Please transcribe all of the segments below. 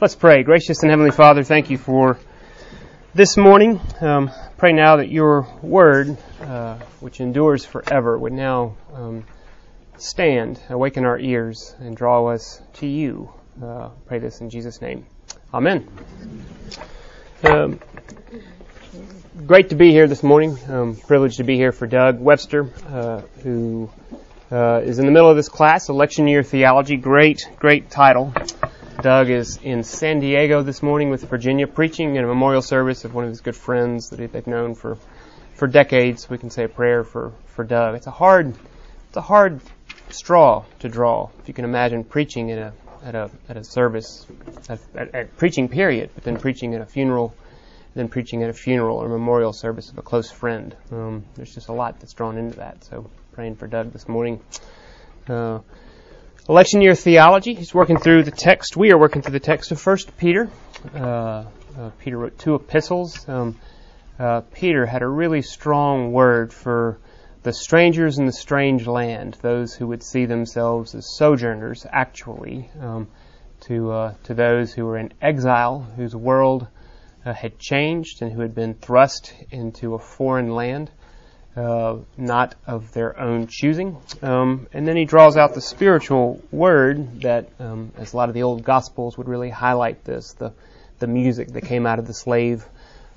Let's pray. Gracious and Heavenly Father, thank you for this morning. Um, pray now that your word, uh, which endures forever, would now um, stand, awaken our ears, and draw us to you. Uh, pray this in Jesus' name. Amen. Um, great to be here this morning. Um, privileged to be here for Doug Webster, uh, who uh, is in the middle of this class, Election Year Theology. Great, great title. Doug is in San Diego this morning with Virginia, preaching in a memorial service of one of his good friends that they've known for for decades. We can say a prayer for for Doug. It's a hard it's a hard straw to draw. If you can imagine preaching in a at a at a service at, at, at preaching period, but then preaching at a funeral, then preaching at a funeral or memorial service of a close friend. Um, there's just a lot that's drawn into that. So praying for Doug this morning. Uh, Election year theology. He's working through the text. We are working through the text of First Peter. Uh, uh, Peter wrote two epistles. Um, uh, Peter had a really strong word for the strangers in the strange land, those who would see themselves as sojourners, actually, um, to uh, to those who were in exile, whose world uh, had changed and who had been thrust into a foreign land uh, not of their own choosing. Um, and then he draws out the spiritual word that, um, as a lot of the old gospels would really highlight this, the the music that came out of the slave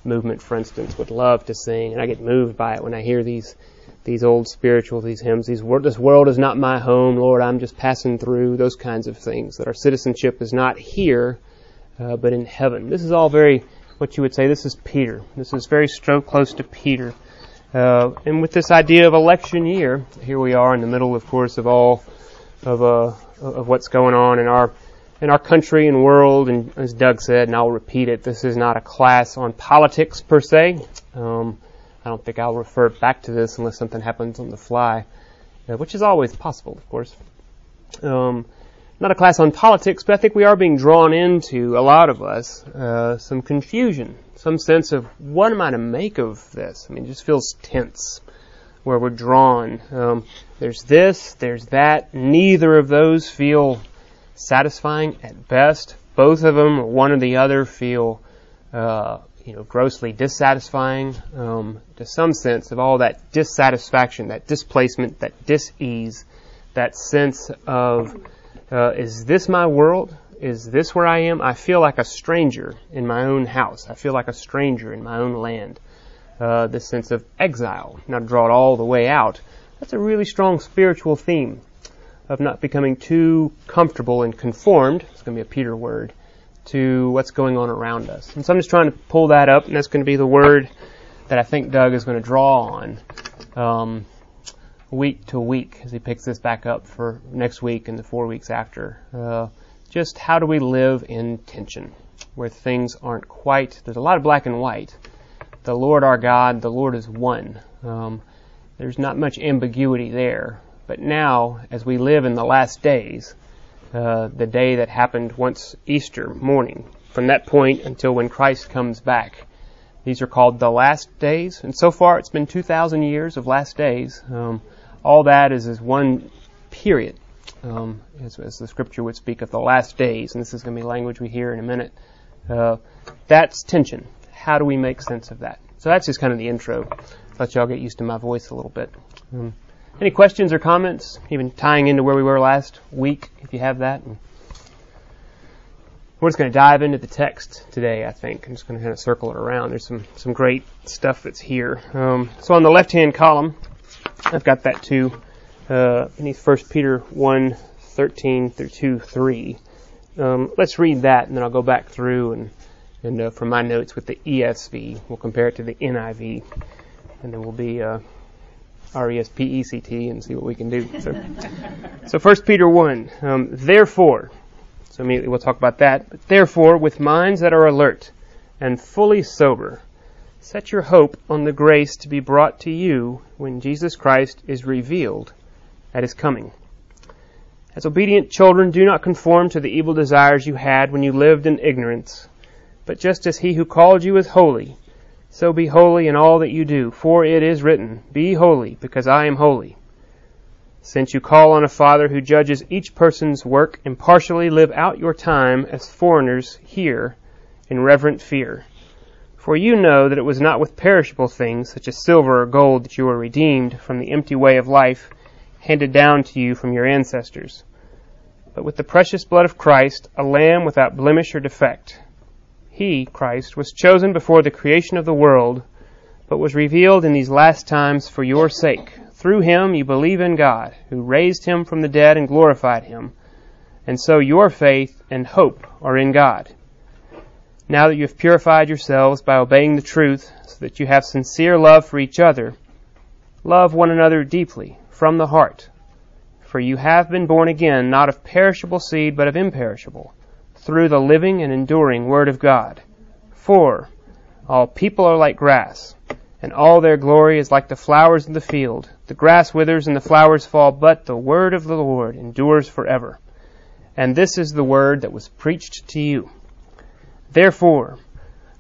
movement, for instance, would love to sing, and I get moved by it when I hear these these old spiritual these hymns. These this world is not my home, Lord. I'm just passing through. Those kinds of things. That our citizenship is not here, uh, but in heaven. This is all very what you would say. This is Peter. This is very stroke close to Peter. Uh, and with this idea of election year, here we are in the middle, of course, of all of uh, of what's going on in our in our country and world. And as Doug said, and I'll repeat it, this is not a class on politics per se. Um, I don't think I'll refer back to this unless something happens on the fly, uh, which is always possible, of course. Um, not a class on politics, but I think we are being drawn into a lot of us uh, some confusion some sense of what am I to make of this? I mean, it just feels tense where we're drawn. Um, there's this, there's that. Neither of those feel satisfying at best. Both of them, one or the other, feel uh, you know grossly dissatisfying. Um, to some sense of all that dissatisfaction, that displacement, that dis-ease, that sense of uh, is this my world? Is this where I am? I feel like a stranger in my own house. I feel like a stranger in my own land. Uh, this sense of exile, not draw it all the way out. That's a really strong spiritual theme of not becoming too comfortable and conformed. It's going to be a Peter word to what's going on around us. And so I'm just trying to pull that up, and that's going to be the word that I think Doug is going to draw on um, week to week as he picks this back up for next week and the four weeks after. Uh, just how do we live in tension where things aren't quite, there's a lot of black and white. The Lord our God, the Lord is one. Um, there's not much ambiguity there. But now, as we live in the last days, uh, the day that happened once Easter morning, from that point until when Christ comes back, these are called the last days. And so far, it's been 2,000 years of last days. Um, all that is is one period um, as, as, the scripture would speak of the last days, and this is going to be language we hear in a minute. Uh, that's tension. How do we make sense of that? So that's just kind of the intro. Let y'all get used to my voice a little bit. Um, any questions or comments, even tying into where we were last week, if you have that? We're just going to dive into the text today, I think. I'm just going to kind of circle it around. There's some, some great stuff that's here. Um, so on the left-hand column, I've got that too uh, beneath 1 Peter 1, 13 through 2, 3. Um, let's read that, and then I'll go back through and, and uh, from my notes with the ESV, we'll compare it to the NIV, and then we'll be uh, R-E-S-P-E-C-T and see what we can do. So, so 1 Peter 1, um, therefore, so immediately we'll talk about that, but therefore, with minds that are alert and fully sober, set your hope on the grace to be brought to you when Jesus Christ is revealed at his coming. As obedient children, do not conform to the evil desires you had when you lived in ignorance, but just as he who called you is holy, so be holy in all that you do, for it is written, Be holy, because I am holy. Since you call on a Father who judges each person's work impartially, live out your time as foreigners here in reverent fear. For you know that it was not with perishable things, such as silver or gold, that you were redeemed from the empty way of life handed down to you from your ancestors, but with the precious blood of Christ, a lamb without blemish or defect. He, Christ, was chosen before the creation of the world, but was revealed in these last times for your sake. Through him you believe in God, who raised him from the dead and glorified him. And so your faith and hope are in God. Now that you have purified yourselves by obeying the truth, so that you have sincere love for each other, love one another deeply from the heart. For you have been born again, not of perishable seed, but of imperishable, through the living and enduring Word of God. For all people are like grass, and all their glory is like the flowers of the field. The grass withers and the flowers fall, but the Word of the Lord endures forever. And this is the Word that was preached to you. Therefore,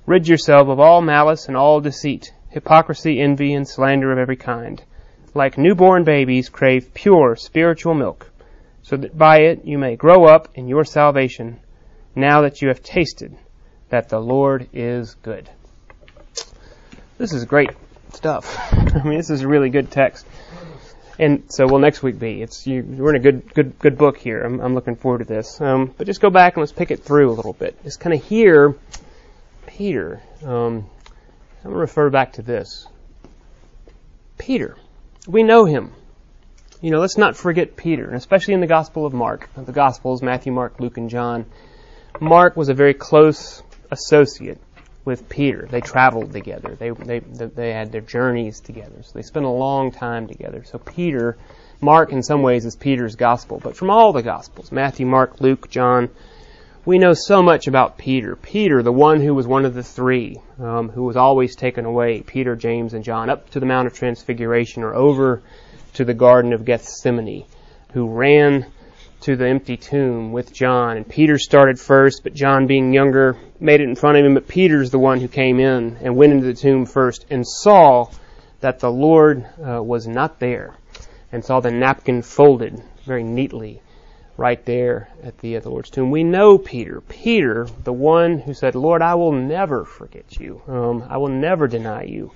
rid yourself of all malice and all deceit, hypocrisy, envy, and slander of every kind like newborn babies, crave pure spiritual milk, so that by it you may grow up in your salvation, now that you have tasted that the Lord is good. This is great stuff. I mean, this is a really good text. And so will next week be. It's you, we're in a good, good, good book here. I'm, I'm looking forward to this. Um, but just go back and let's pick it through a little bit. Just kind of hear Peter. Um, I'm going to refer back to this. Peter we know him. You know, let's not forget Peter, especially in the Gospel of Mark. The Gospels, Matthew, Mark, Luke, and John. Mark was a very close associate with Peter. They traveled together. They, they, they had their journeys together. So they spent a long time together. So Peter, Mark in some ways is Peter's gospel. But from all the gospels, Matthew, Mark, Luke, John, we know so much about Peter. Peter, the one who was one of the three, um, who was always taken away, Peter, James, and John, up to the Mount of Transfiguration or over to the Garden of Gethsemane, who ran to the empty tomb with John. And Peter started first, but John, being younger, made it in front of him. But Peter's the one who came in and went into the tomb first and saw that the Lord uh, was not there and saw the napkin folded very neatly right there at the, at the Lord's tomb. We know Peter. Peter, the one who said, Lord, I will never forget you. Um, I will never deny you.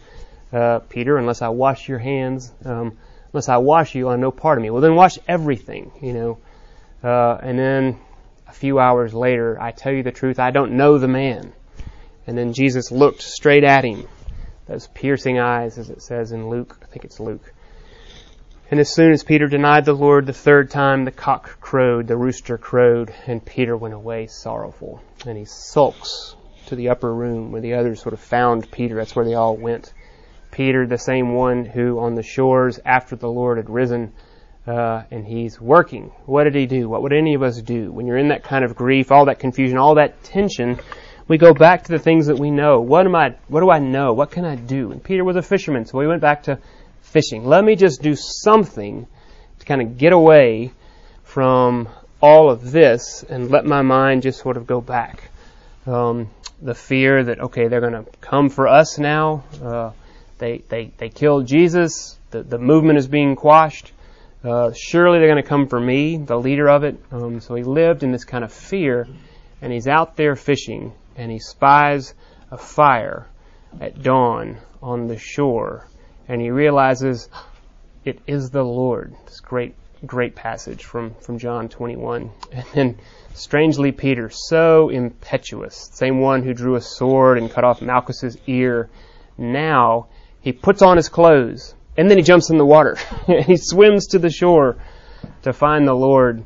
Uh, Peter, unless I wash your hands, um, unless I wash you, I no part of me. Well, then wash everything, you know. Uh, and then a few hours later, I tell you the truth, I don't know the man. And then Jesus looked straight at him, those piercing eyes, as it says in Luke. I think it's Luke. And as soon as Peter denied the Lord the third time, the cock crowed, the rooster crowed, and Peter went away sorrowful. And he sulks to the upper room where the others sort of found Peter. That's where they all went. Peter, the same one who on the shores after the Lord had risen, uh, and he's working. What did he do? What would any of us do? When you're in that kind of grief, all that confusion, all that tension, we go back to the things that we know. What am I, what do I know? What can I do? And Peter was a fisherman, so he went back to fishing. Let me just do something to kind of get away from all of this and let my mind just sort of go back. Um, the fear that okay, they're going to come for us now. Uh, they they they killed Jesus. The the movement is being quashed. Uh, surely they're going to come for me, the leader of it. Um, so he lived in this kind of fear, and he's out there fishing, and he spies a fire at dawn on the shore and he realizes it is the Lord. This great, great passage from, from John 21. And then, strangely, Peter, so impetuous, same one who drew a sword and cut off Malchus's ear, now he puts on his clothes and then he jumps in the water. he swims to the shore to find the Lord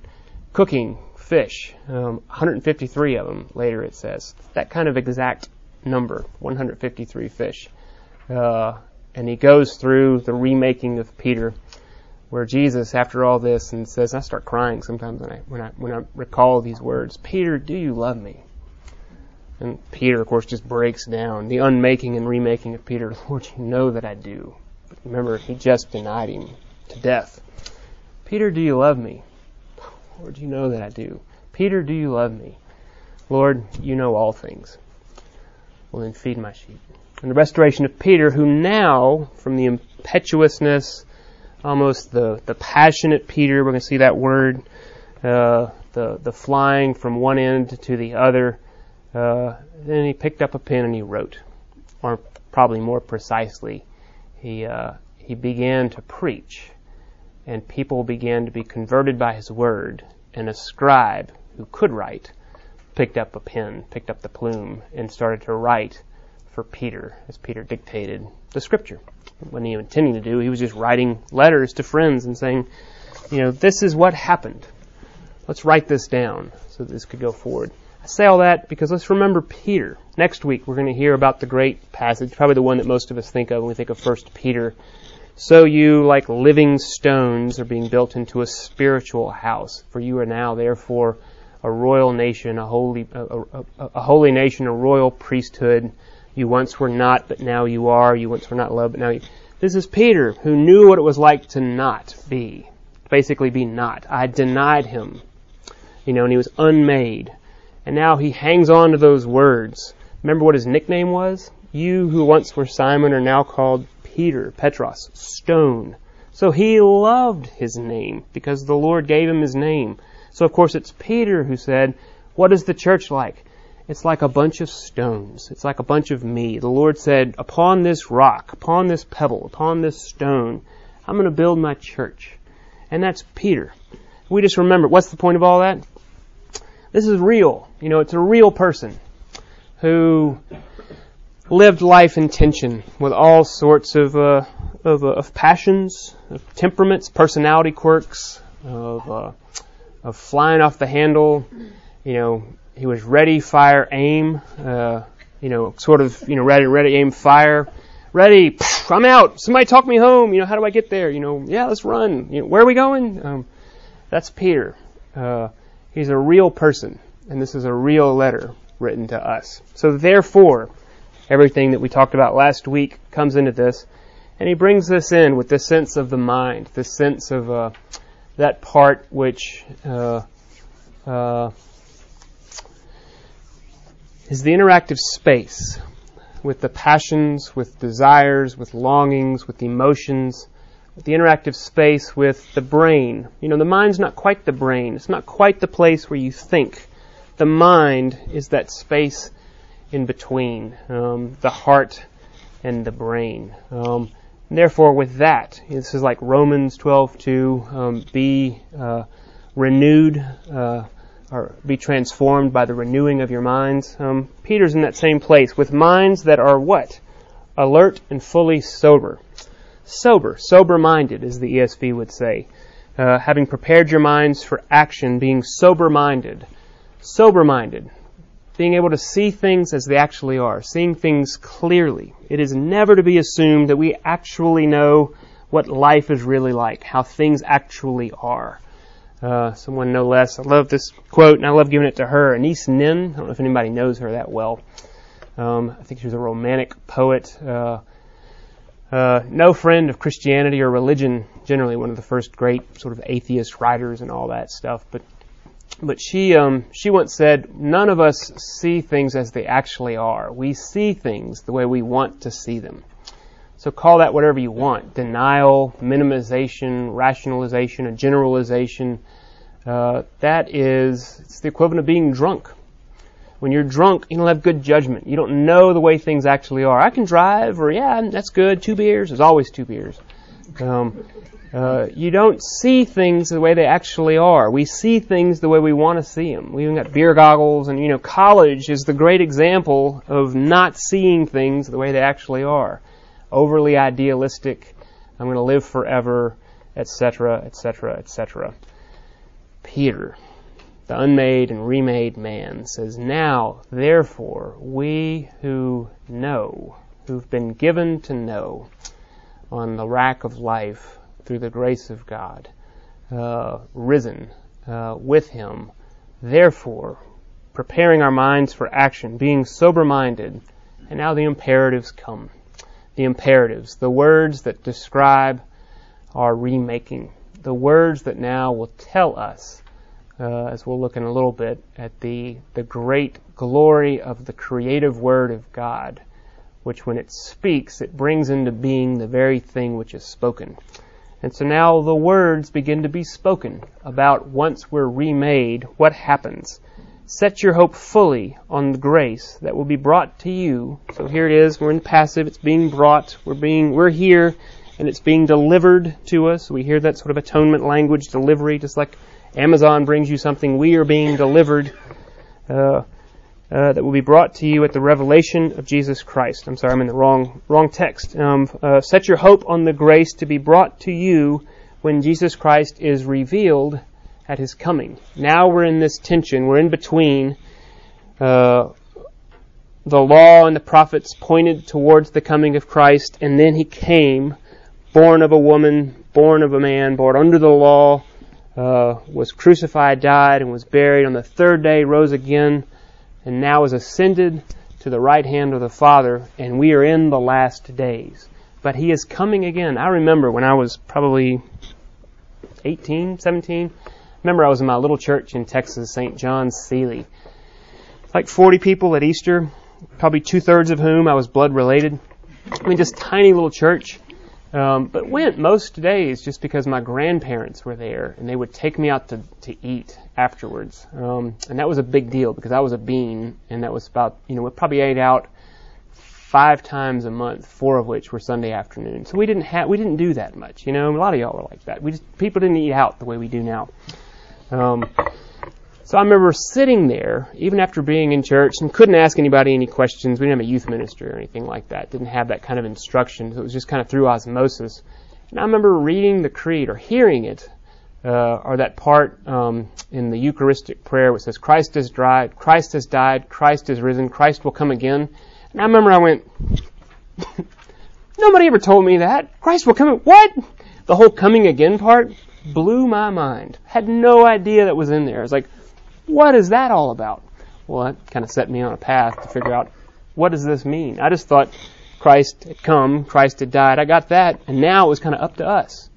cooking fish. Um, 153 of them later it says. That kind of exact number, 153 fish. Uh, and he goes through the remaking of Peter, where Jesus, after all this, and says, I start crying sometimes when I when I when I recall these words. Peter, do you love me? And Peter, of course, just breaks down the unmaking and remaking of Peter. Lord, you know that I do. But remember, he just denied him to death. Peter, do you love me? Lord, you know that I do. Peter, do you love me? Lord, you know all things. Well, then feed my sheep and the restoration of Peter, who now, from the impetuousness almost the, the passionate Peter. We're going to see that word, uh, the, the flying from one end to the other. Uh, then he picked up a pen and he wrote, or probably more precisely, he, uh, he began to preach, and people began to be converted by his word, and a scribe who could write picked up a pen, picked up the plume, and started to write for Peter as Peter dictated the scripture. What he intending to do, he was just writing letters to friends and saying, you know, this is what happened. Let's write this down so this could go forward. I say all that because let's remember Peter. Next week we're going to hear about the great passage, probably the one that most of us think of when we think of First Peter. So you, like living stones, are being built into a spiritual house. For you are now, therefore, a royal nation, a holy, a, a, a holy nation, a royal priesthood. You once were not, but now you are. You once were not loved, but now you. This is Peter, who knew what it was like to not be. Basically, be not. I denied him. You know, and he was unmade. And now he hangs on to those words. Remember what his nickname was? You who once were Simon are now called Peter, Petros, stone. So he loved his name because the Lord gave him his name. So of course it's Peter who said, what is the church like? It's like a bunch of stones. It's like a bunch of me. The Lord said, upon this rock, upon this pebble, upon this stone, I'm going to build my church. And that's Peter. We just remember, what's the point of all that? This is real. You know, it's a real person who lived life in tension with all sorts of, uh, of, uh, of passions, of temperaments, personality quirks, of, uh, of flying off the handle. You know, he was ready, fire, aim. Uh, you know, sort of, you know, ready, ready, aim, fire. Ready, pff, I'm out. Somebody talk me home. You know, how do I get there? You know, yeah, let's run. You know, where are we going? Um, that's Peter. Uh, he's a real person, and this is a real letter written to us. So therefore, everything that we talked about last week comes into this, and he brings this in with this sense of the mind, this sense of uh, that part which uh, uh, is the interactive space with the passions, with desires, with longings, with emotions, the interactive space with the brain. You know, the mind's not quite the brain. It's not quite the place where you think. The mind is that space in between, um, the heart and the brain. Um, Therefore, with that, this is like Romans 12:2, um, be uh, renewed uh, or be transformed by the renewing of your minds. Um, Peter's in that same place with minds that are what? Alert and fully sober. Sober, sober-minded, as the ESV would say. Uh, having prepared your minds for action, being sober-minded. Sober-minded being able to see things as they actually are, seeing things clearly. It is never to be assumed that we actually know what life is really like, how things actually are. Uh, someone no less. I love this quote, and I love giving it to her. Anais Nin. I don't know if anybody knows her that well. Um, I think she was a romantic poet. Uh, uh, no friend of Christianity or religion. Generally, one of the first great sort of atheist writers and all that stuff. But but she um, she once said, "None of us see things as they actually are. We see things the way we want to see them." So call that whatever you want: denial, minimization, rationalization, a generalization. Uh, that is it's the equivalent of being drunk. When you're drunk, you don't have good judgment. You don't know the way things actually are. I can drive, or yeah, that's good. Two beers. There's always two beers. Um, uh, you don't see things the way they actually are. We see things the way we want to see them. We even got beer goggles, and you know, college is the great example of not seeing things the way they actually are. Overly idealistic. I'm going to live forever, etc., etc., etc. Peter, the unmade and remade man, says, Now, therefore, we who know, who've been given to know on the rack of life, through the grace of God, uh, risen uh, with Him. Therefore, preparing our minds for action, being sober minded, and now the imperatives come. The imperatives, the words that describe our remaking, the words that now will tell us, uh, as we'll look in a little bit, at the, the great glory of the creative Word of God, which when it speaks, it brings into being the very thing which is spoken. And so now the words begin to be spoken about once we're remade, what happens. Set your hope fully on the grace that will be brought to you. So here it is, we're in passive, it's being brought, we're being, we're here, and it's being delivered to us. We hear that sort of atonement language, delivery, just like Amazon brings you something, we are being delivered. Uh, uh, that will be brought to you at the revelation of Jesus Christ. I'm sorry, I'm in the wrong wrong text. Um, uh, set your hope on the grace to be brought to you when Jesus Christ is revealed at His coming. Now we're in this tension. We're in between. Uh, the law and the prophets pointed towards the coming of Christ, and then He came, born of a woman, born of a man, born under the law, uh, was crucified, died, and was buried. On the third day, rose again and now is ascended to the right hand of the Father, and we are in the last days. But he is coming again. I remember when I was probably 18, 17. I remember I was in my little church in Texas, St. John's Sealy. Like 40 people at Easter, probably two thirds of whom I was blood related. I mean, just tiny little church. Um, but went most days just because my grandparents were there and they would take me out to, to eat afterwards. Um, and that was a big deal because I was a bean and that was about, you know, we probably ate out five times a month, four of which were Sunday afternoons. So we didn't have, we didn't do that much, you know, a lot of y'all were like that. We just, people didn't eat out the way we do now. Um, so I remember sitting there, even after being in church, and couldn't ask anybody any questions. We didn't have a youth ministry or anything like that. Didn't have that kind of instruction. So it was just kind of through osmosis. And I remember reading the creed or hearing it, uh, or that part um, in the Eucharistic prayer which says, "Christ has died, Christ has died, Christ is risen, Christ will come again." And I remember I went, "Nobody ever told me that. Christ will come. Again. What?" The whole coming again part blew my mind. Had no idea that was in there. I was like, what is that all about? Well, that kind of set me on a path to figure out what does this mean? I just thought Christ had come, Christ had died. I got that, and now it was kind of up to us.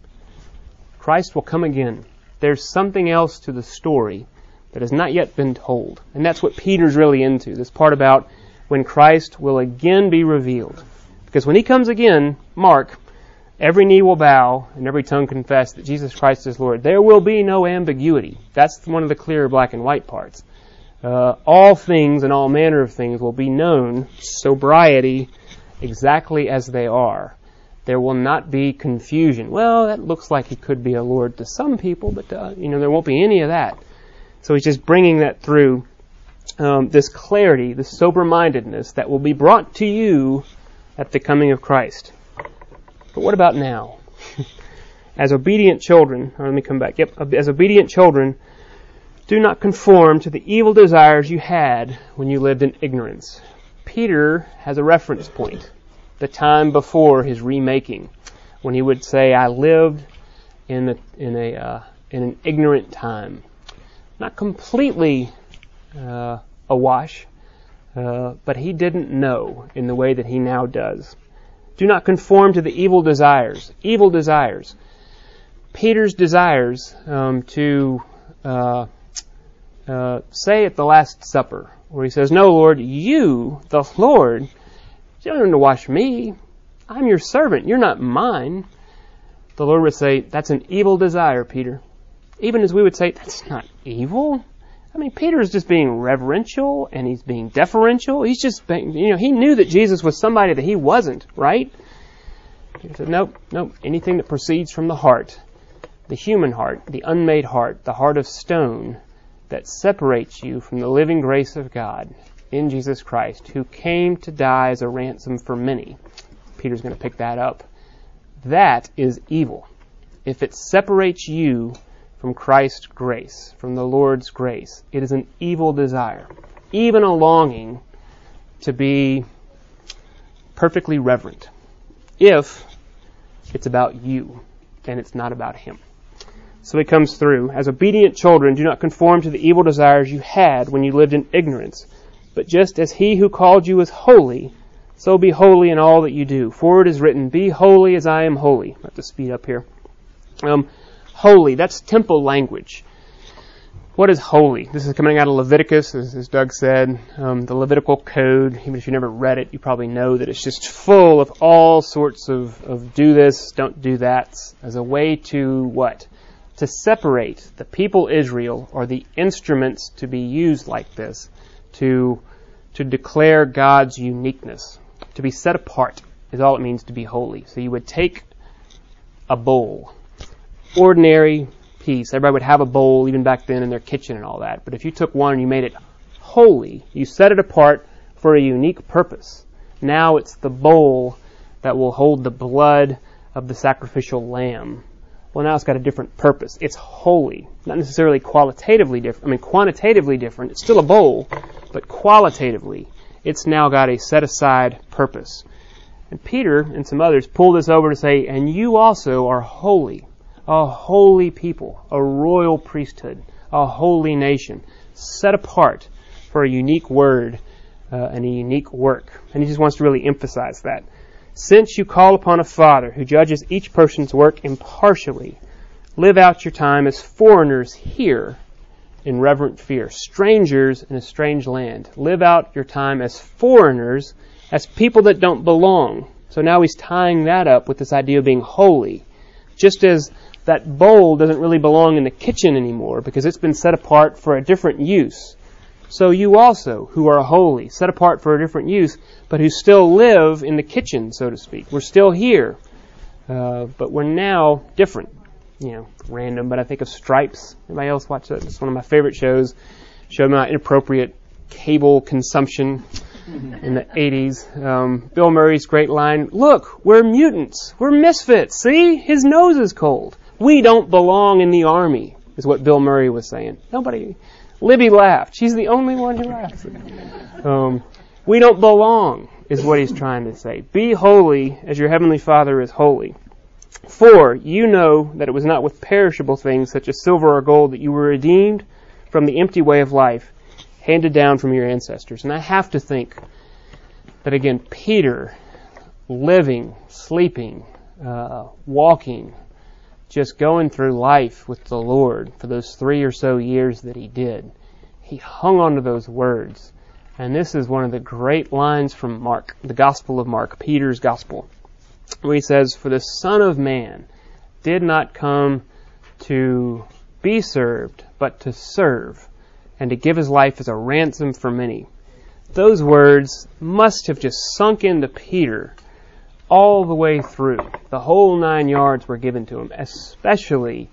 Christ will come again. There's something else to the story that has not yet been told. And that's what Peter's really into, this part about when Christ will again be revealed. Because when he comes again, Mark, Every knee will bow and every tongue confess that Jesus Christ is Lord. There will be no ambiguity. That's one of the clear black and white parts. Uh, all things and all manner of things will be known, sobriety, exactly as they are. There will not be confusion. Well, that looks like he could be a Lord to some people, but uh, you know there won't be any of that. So he's just bringing that through um, this clarity, this sober-mindedness that will be brought to you at the coming of Christ. But what about now? as obedient children, let me come back. Yep, as obedient children, do not conform to the evil desires you had when you lived in ignorance. Peter has a reference point, the time before his remaking, when he would say, "I lived in a, in a uh, in an ignorant time, not completely uh, awash, uh, but he didn't know in the way that he now does." Do not conform to the evil desires. Evil desires. Peter's desires um, to uh, uh, say at the Last Supper, where he says, No, Lord, you, the Lord, you don't need to wash me. I'm your servant. You're not mine. The Lord would say, That's an evil desire, Peter. Even as we would say, That's not evil. I mean, Peter is just being reverential and he's being deferential. He's just, being, you know, he knew that Jesus was somebody that he wasn't, right? He said, nope, nope, anything that proceeds from the heart, the human heart, the unmade heart, the heart of stone that separates you from the living grace of God in Jesus Christ, who came to die as a ransom for many. Peter's going to pick that up. That is evil. If it separates you from Christ's grace, from the Lord's grace. It is an evil desire, even a longing to be perfectly reverent, if it's about you and it's not about Him. So it comes through. As obedient children, do not conform to the evil desires you had when you lived in ignorance. But just as He who called you is holy, so be holy in all that you do. For it is written, Be holy as I am holy. I have to speed up here. Um, holy. That's temple language. what is holy? This is coming out of Leviticus, as, as Doug said. Um, the Levitical code, even if you never read it, you probably know that it's just full of all sorts of, of do this, don't do that, as a way to what? To separate the people Israel, or the instruments to be used like this, to, to declare God's uniqueness. To be set apart is all it means to be holy. So you would take a bowl, ordinary piece. Everybody would have a bowl even back then in their kitchen and all that. But if you took one and you made it holy, you set it apart for a unique purpose. Now it's the bowl that will hold the blood of the sacrificial lamb. Well, now it's got a different purpose. It's holy, not necessarily qualitatively different. I mean, quantitatively different. It's still a bowl, but qualitatively, it's now got a set aside purpose. And Peter and some others pull this over to say, and you also are holy a holy people, a royal priesthood, a holy nation, set apart for a unique word uh, and a unique work. And he just wants to really emphasize that. Since you call upon a Father who judges each person's work impartially, live out your time as foreigners here in reverent fear, strangers in a strange land. Live out your time as foreigners, as people that don't belong. So now he's tying that up with this idea of being holy. Just as that bowl doesn't really belong in the kitchen anymore because it's been set apart for a different use. So you also, who are holy, set apart for a different use, but who still live in the kitchen, so to speak. We're still here, uh, but we're now different. You know, random, but I think of Stripes. Anybody else watch that? It's one of my favorite shows. Showed my inappropriate cable consumption in the 80s. Um, Bill Murray's great line, look, we're mutants. We're misfits. See? His nose is cold. We don't belong in the army, is what Bill Murray was saying. Nobody. Libby laughed. She's the only one who laughed. Um, we don't belong, is what he's trying to say. Be holy as your heavenly Father is holy. For you know that it was not with perishable things such as silver or gold that you were redeemed from the empty way of life handed down from your ancestors. And I have to think that again, Peter, living, sleeping, uh, walking, just going through life with the Lord for those three or so years that he did, he hung on to those words. And this is one of the great lines from Mark, the Gospel of Mark, Peter's Gospel, where he says, For the Son of Man did not come to be served, but to serve, and to give his life as a ransom for many. Those words must have just sunk into Peter all the way through. The whole nine yards were given to him, especially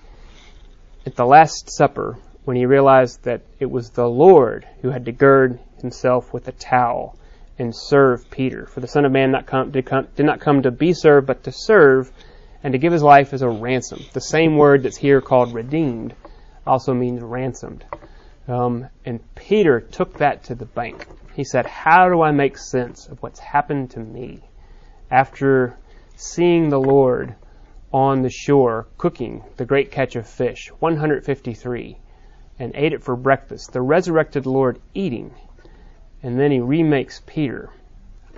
at the Last Supper when he realized that it was the Lord who had to gird himself with a towel and serve Peter. For the Son of Man not come, did, come, did not come to be served, but to serve and to give his life as a ransom. The same word that's here called redeemed also means ransomed. Um, and Peter took that to the bank. He said, How do I make sense of what's happened to me? After seeing the Lord on the shore cooking the great catch of fish, 153, and ate it for breakfast, the resurrected Lord eating, and then he remakes Peter.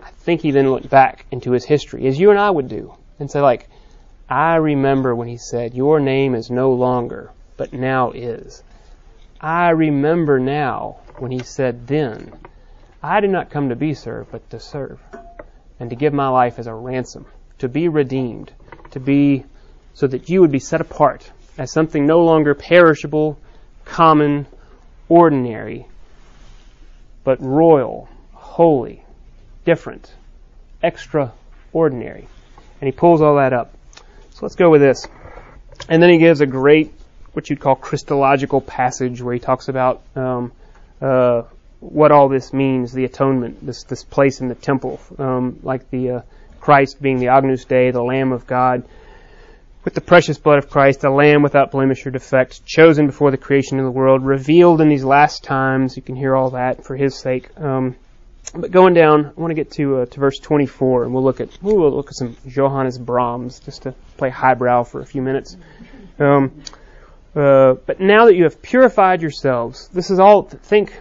I think he then looked back into his history, as you and I would do, and say, like, I remember when he said, Your name is no longer, but now is. I remember now when he said then, I did not come to be served, but to serve and to give my life as a ransom, to be redeemed, to be so that you would be set apart as something no longer perishable, common, ordinary, but royal, holy, different, extraordinary. And he pulls all that up. So let's go with this. And then he gives a great, what you'd call Christological passage where he talks about um, uh, what all this means, the atonement, this this place in the temple, um, like the uh, Christ being the Agnus Dei, the Lamb of God, with the precious blood of Christ, a Lamb without blemish or defect, chosen before the creation of the world, revealed in these last times. You can hear all that for His sake. Um, but going down, I want to get to uh, to verse 24, and we'll look at we'll look at some Johannes Brahms just to play highbrow for a few minutes. Um, uh, but now that you have purified yourselves, this is all. Think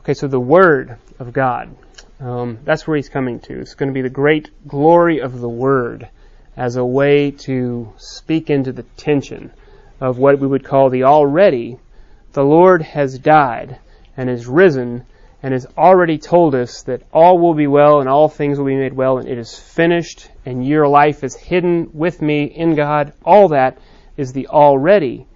Okay, so the Word of God. Um, that's where he's coming to. It's going to be the great glory of the Word as a way to speak into the tension of what we would call the already, The Lord has died and is risen and has already told us that all will be well and all things will be made well and it is finished and your life is hidden with me in God. All that is the already.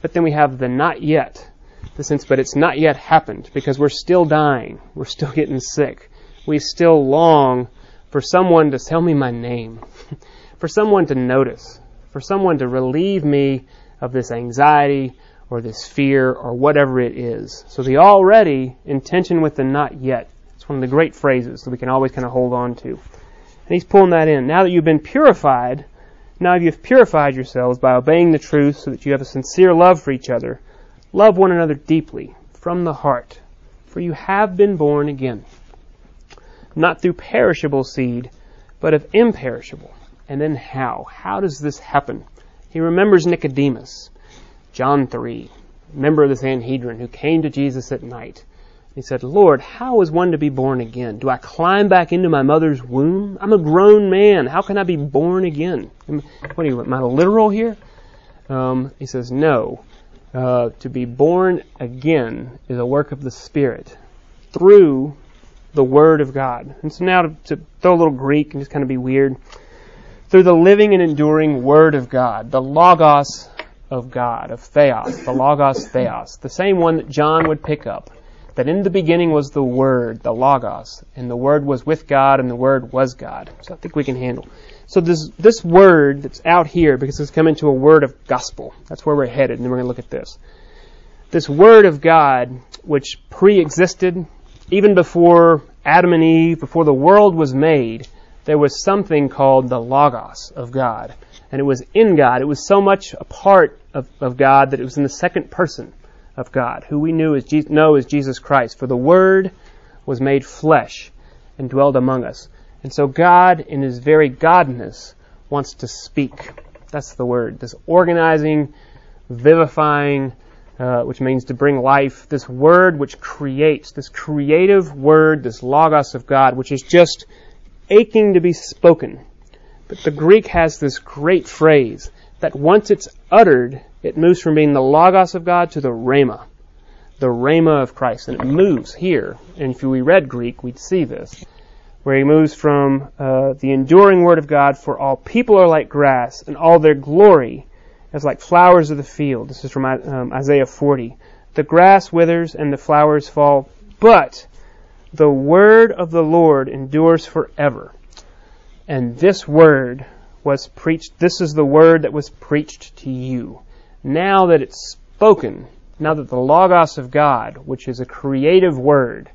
But then we have the not yet. The sense, but it's not yet happened because we're still dying. We're still getting sick. We still long for someone to tell me my name, for someone to notice, for someone to relieve me of this anxiety or this fear or whatever it is. So the already in tension with the not yet. It's one of the great phrases that we can always kind of hold on to. And he's pulling that in. Now that you've been purified, now that you've purified yourselves by obeying the truth so that you have a sincere love for each other. Love one another deeply from the heart, for you have been born again. Not through perishable seed, but of imperishable. And then how? How does this happen? He remembers Nicodemus John 3, member of the Sanhedrin who came to Jesus at night. He said, Lord, how is one to be born again? Do I climb back into my mother's womb? I'm a grown man. How can I be born again? What are you, am I literal here? Um, he says, no. Uh, to be born again is a work of the Spirit through the Word of God. And so now to, to throw a little Greek and just kind of be weird. Through the living and enduring Word of God, the Logos of God, of Theos, the Logos Theos, the same one that John would pick up. That in the beginning was the Word, the Logos, and the Word was with God, and the Word was God. So I think we can handle. So this this word that's out here, because it's come into a word of gospel. That's where we're headed, and then we're going to look at this. This Word of God, which pre-existed even before Adam and Eve, before the world was made, there was something called the Logos of God and it was in God. It was so much a part of, of God that it was in the second person of God, who we knew as Je- know as Jesus Christ. For the Word was made flesh and dwelled among us. And so God, in His very Godness, wants to speak. That's the word. This organizing, vivifying, uh, which means to bring life. This word which creates, this creative word, this logos of God, which is just aching to be spoken. But the Greek has this great phrase that once it's uttered, it moves from being the Logos of God to the Rhema, the Rhema of Christ. And it moves here. And if we read Greek, we'd see this, where he moves from uh, the enduring Word of God, for all people are like grass, and all their glory is like flowers of the field. This is from um, Isaiah 40. The grass withers and the flowers fall, but the word of the Lord endures forever. And this word was preached, this is the word that was preached to you. Now that it's spoken, now that the Logos of God, which is a creative word,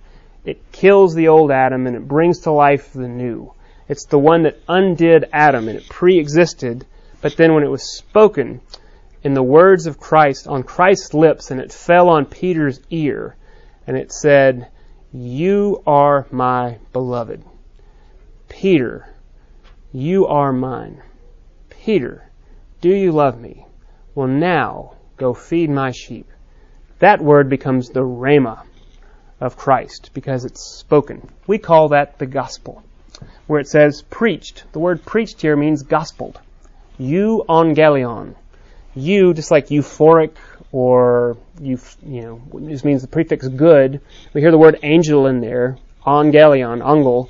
it kills the old Adam and it brings to life the new. It's the one that undid Adam and it pre-existed, but then when it was spoken in the words of Christ on Christ's lips and it fell on Peter's ear and it said, You are my beloved. Peter, you are mine. Peter, do you love me? Well, now go feed my sheep. That word becomes the rhema of Christ because it's spoken. We call that the gospel, where it says preached. The word preached here means gospeled. You galion. You, just like euphoric or you, you know, this means the prefix good. We hear the word angel in there, galion, angel,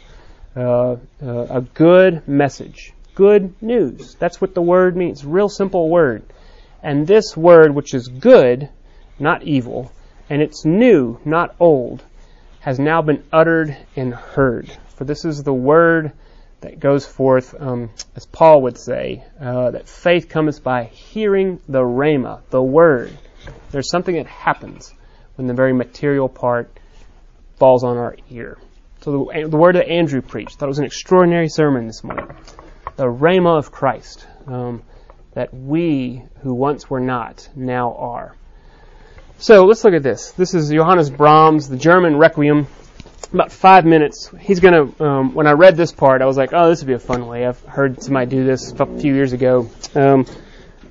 uh, uh, a good message, good news. That's what the word means. Real simple word. And this word, which is good, not evil, and it's new, not old, has now been uttered and heard. For this is the word that goes forth, um, as Paul would say, uh, that faith comes by hearing the rhema, the word. There's something that happens when the very material part falls on our ear. So the, the word that Andrew preached, thought it was an extraordinary sermon this morning. The Rhema of Christ, um, that we who once were not now are. So let's look at this. This is Johannes Brahms, the German Requiem. About five minutes. He's going to, um, when I read this part, I was like, oh, this would be a fun way. I've heard somebody do this a few years ago. Um,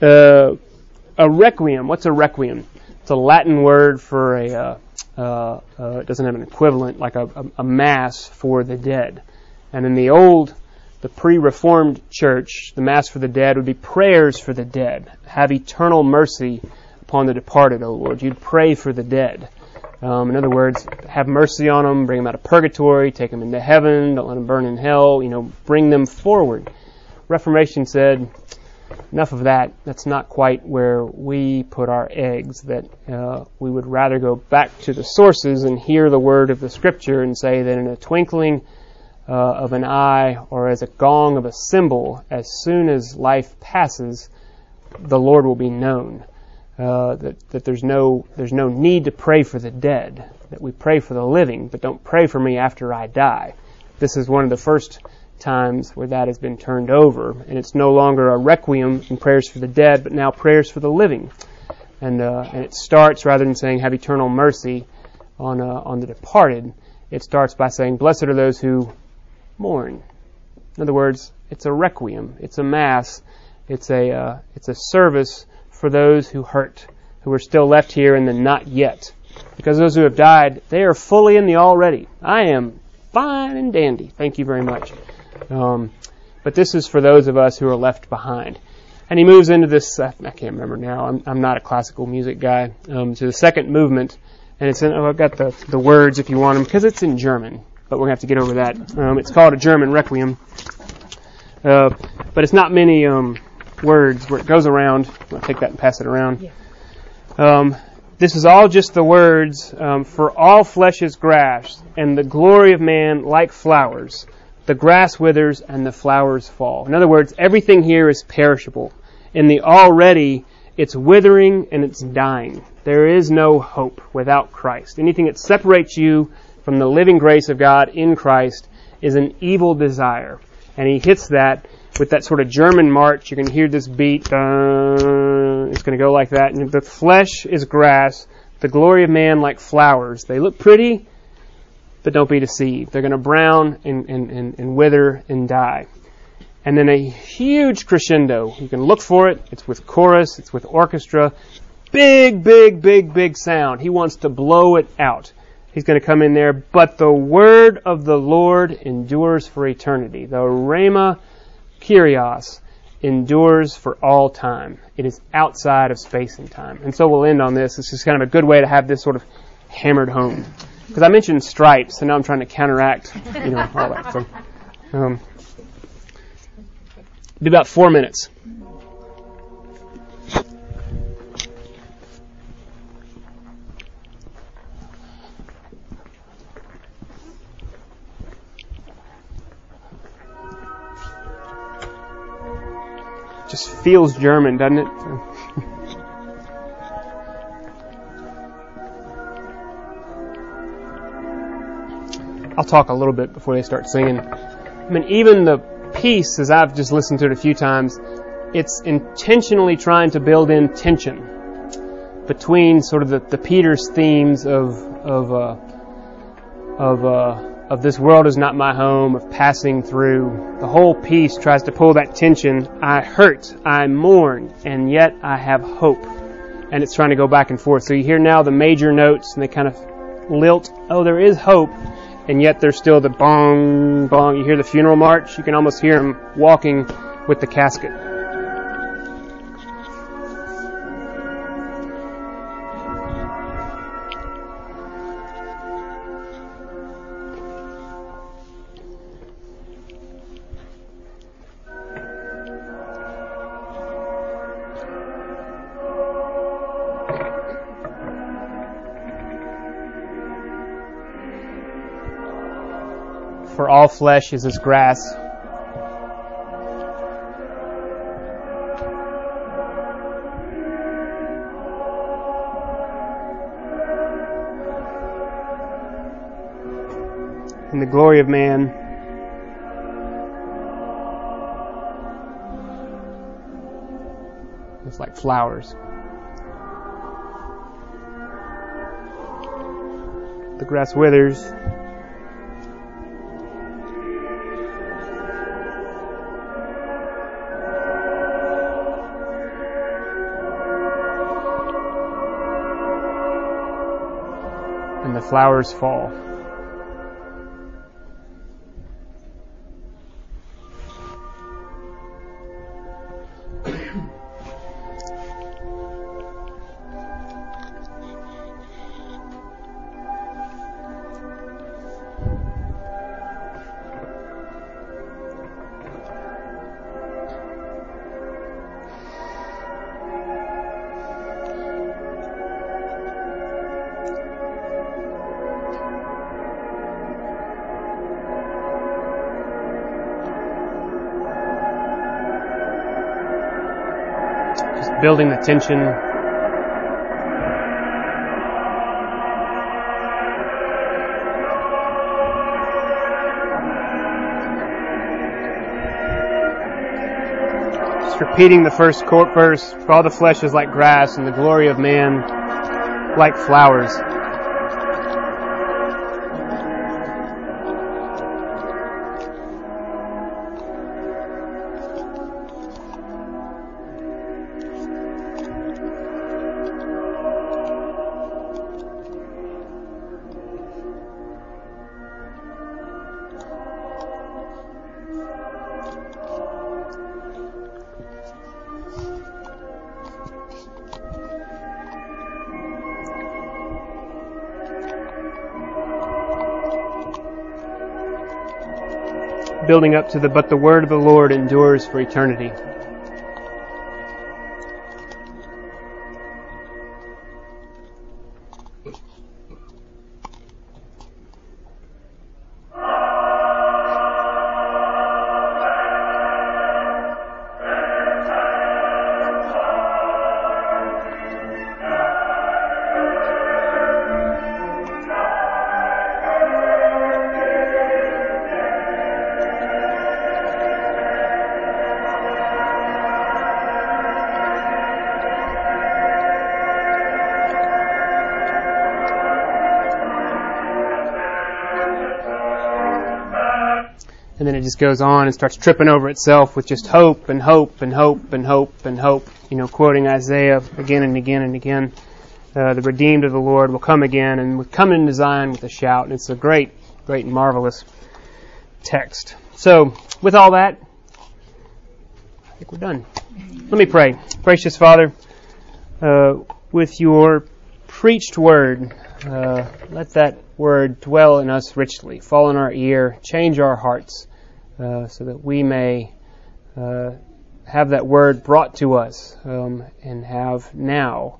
uh, a requiem. What's a requiem? It's a Latin word for a, uh, uh, uh, it doesn't have an equivalent like a, a, a, mass for the dead. And in the old, the pre-reformed church, the mass for the dead would be prayers for the dead. Have eternal mercy upon the departed, O Lord. You'd pray for the dead. Um, in other words, have mercy on them, bring them out of purgatory, take them into heaven, don't let them burn in hell, you know, bring them forward. Reformation said, enough of that. That's not quite where we put our eggs. That uh, we would rather go back to the sources and hear the word of the Scripture and say that in a twinkling uh, of an eye or as a gong of a cymbal, as soon as life passes, the Lord will be known. Uh, that, that there's no there's no need to pray for the dead. That we pray for the living, but don't pray for me after I die. This is one of the first times where that has been turned over, and it's no longer a requiem and prayers for the dead, but now prayers for the living. And uh, and it starts rather than saying have eternal mercy on uh, on the departed, it starts by saying blessed are those who mourn. In other words, it's a requiem, it's a mass, it's a uh, it's a service for those who hurt, who are still left here in the not yet. Because those who have died, they are fully in the already. I am fine and dandy. Thank you very much. Um, but this is for those of us who are left behind. And he moves into this, I can't remember now, I'm, I'm not a classical music guy, um, to the second movement. And it's in, oh, I've got the, the words if you want them, because it's in German, but we're going to have to get over that. Um, it's called a German Requiem. Uh, but it's not many um, words where it goes around. I'll take that and pass it around. Um, this is all just the words, um, for all flesh is grass, and the glory of man like flowers the grass withers and the flowers fall. In other words, everything here is perishable. In the already, it's withering and it's dying. There is no hope without Christ. Anything that separates you from the living grace of God in Christ is an evil desire. And he hits that with that sort of German march. You can hear this beat. Uh, it's going to go like that. And the flesh is grass, the glory of man like flowers. They look pretty, but don't be deceived. They're going to brown and, and, and, and wither and die. And then a huge crescendo. You can look for it. It's with chorus, it's with orchestra. Big, big, big, big sound. He wants to blow it out. He's going to come in there. But the word of the Lord endures for eternity. The Rhema Kyrios endures for all time. It is outside of space and time. And so we'll end on this. This is kind of a good way to have this sort of hammered home because I mentioned stripes, and now I'm trying to counteract, you know, all that. So, um, be about four minutes. Just feels German, doesn't it? I'll talk a little bit before they start singing. I mean, even the piece, as I've just listened to it a few times, it's intentionally trying to build in tension between sort of the, the Peter's themes of of uh, of uh, of this world is not my home, of passing through. The whole piece tries to pull that tension. I hurt, I mourn, and yet I have hope. And it's trying to go back and forth. So you hear now the major notes, and they kind of lilt. Oh, there is hope and yet there's still the bong, bong. You hear the funeral march. You can almost hear him walking with the casket. Flesh is as grass. And the glory of man is like flowers. The grass withers, flowers fall. Building the tension. Just repeating the first court verse, for all the flesh is like grass and the glory of man like flowers. Building up to the but the word of the Lord endures for eternity. Then it just goes on and starts tripping over itself with just hope and hope and hope and hope and hope. You know, quoting Isaiah again and again and again. Uh, the redeemed of the Lord will come again and will come into Zion with a shout. And it's a great, great, and marvelous text. So, with all that, I think we're done. Let me pray. Gracious Father, uh, with your preached word, uh, let that word dwell in us richly, fall in our ear, change our hearts, uh, so that we may uh, have that word brought to us um, and have now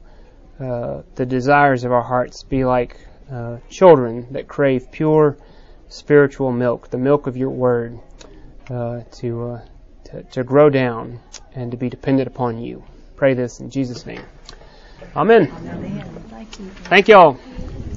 uh, the desires of our hearts be like uh, children that crave pure spiritual milk, the milk of your word, uh, to, to, to grow down and to be dependent upon you. Pray this in Jesus' name. Amen. Amen. Thank you. Thank you all.